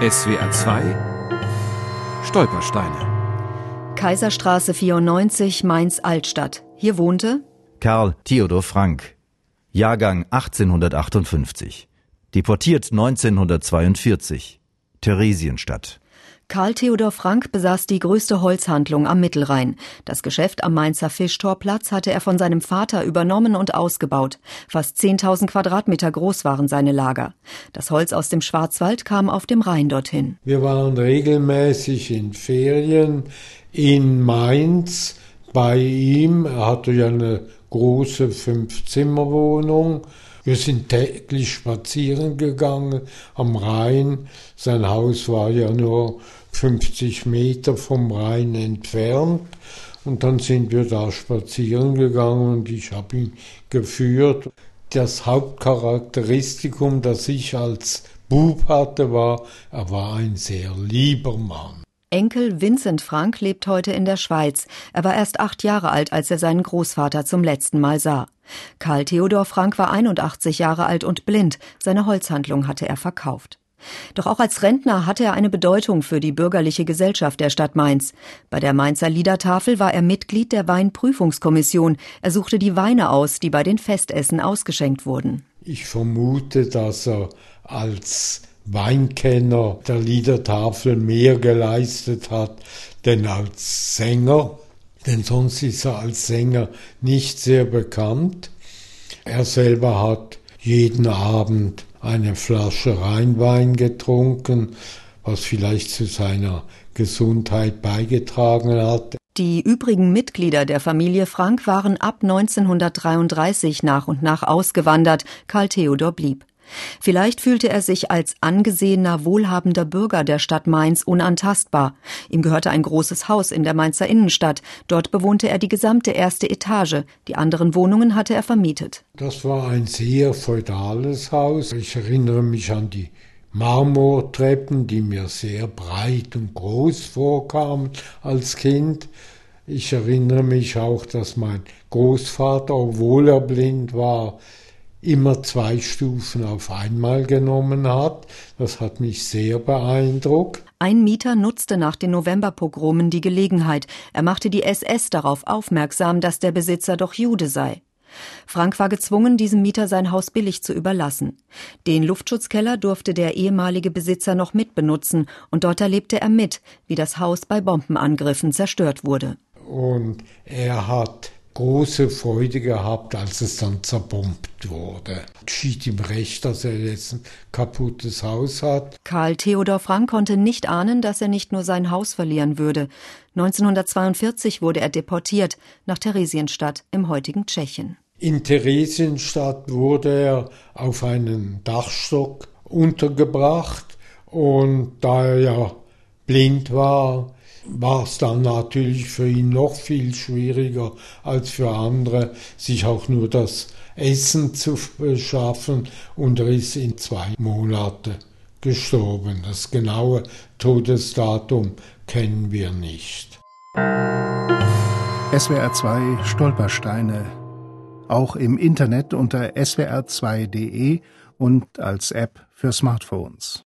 SWR 2 Stolpersteine. Kaiserstraße 94, Mainz Altstadt. Hier wohnte Karl Theodor Frank, Jahrgang 1858, deportiert 1942, Theresienstadt. Karl Theodor Frank besaß die größte Holzhandlung am Mittelrhein. Das Geschäft am Mainzer Fischtorplatz hatte er von seinem Vater übernommen und ausgebaut. Fast 10.000 Quadratmeter groß waren seine Lager. Das Holz aus dem Schwarzwald kam auf dem Rhein dorthin. Wir waren regelmäßig in Ferien in Mainz bei ihm. Er hatte ja eine große Fünf-Zimmer-Wohnung. Wir sind täglich spazieren gegangen am Rhein. Sein Haus war ja nur 50 Meter vom Rhein entfernt. Und dann sind wir da spazieren gegangen und ich habe ihn geführt. Das Hauptcharakteristikum, das ich als Bub hatte, war, er war ein sehr lieber Mann. Enkel Vincent Frank lebt heute in der Schweiz. Er war erst acht Jahre alt, als er seinen Großvater zum letzten Mal sah. Karl Theodor Frank war 81 Jahre alt und blind. Seine Holzhandlung hatte er verkauft. Doch auch als Rentner hatte er eine Bedeutung für die bürgerliche Gesellschaft der Stadt Mainz. Bei der Mainzer Liedertafel war er Mitglied der Weinprüfungskommission. Er suchte die Weine aus, die bei den Festessen ausgeschenkt wurden. Ich vermute, dass er als Weinkenner der Liedertafel mehr geleistet hat, denn als Sänger, denn sonst ist er als Sänger nicht sehr bekannt. Er selber hat jeden Abend eine Flasche Rheinwein getrunken, was vielleicht zu seiner Gesundheit beigetragen hat. Die übrigen Mitglieder der Familie Frank waren ab 1933 nach und nach ausgewandert, Karl Theodor blieb. Vielleicht fühlte er sich als angesehener, wohlhabender Bürger der Stadt Mainz unantastbar. Ihm gehörte ein großes Haus in der Mainzer Innenstadt. Dort bewohnte er die gesamte erste Etage. Die anderen Wohnungen hatte er vermietet. Das war ein sehr feudales Haus. Ich erinnere mich an die Marmortreppen, die mir sehr breit und groß vorkamen als Kind. Ich erinnere mich auch, dass mein Großvater, obwohl er blind war, immer zwei Stufen auf einmal genommen hat. Das hat mich sehr beeindruckt. Ein Mieter nutzte nach den Novemberpogromen die Gelegenheit. Er machte die SS darauf aufmerksam, dass der Besitzer doch Jude sei. Frank war gezwungen, diesem Mieter sein Haus billig zu überlassen. Den Luftschutzkeller durfte der ehemalige Besitzer noch mitbenutzen und dort erlebte er mit, wie das Haus bei Bombenangriffen zerstört wurde. Und er hat große Freude gehabt, als es dann zerbombt wurde. Geschieht ihm recht, dass er jetzt ein kaputtes Haus hat. Karl Theodor Frank konnte nicht ahnen, dass er nicht nur sein Haus verlieren würde. 1942 wurde er deportiert nach Theresienstadt im heutigen Tschechien. In Theresienstadt wurde er auf einen Dachstock untergebracht und da er ja blind war, war es dann natürlich für ihn noch viel schwieriger als für andere, sich auch nur das Essen zu beschaffen und er ist in zwei Monate gestorben. Das genaue Todesdatum kennen wir nicht. SWR 2 Stolpersteine. Auch im Internet unter swr2.de und als App für Smartphones.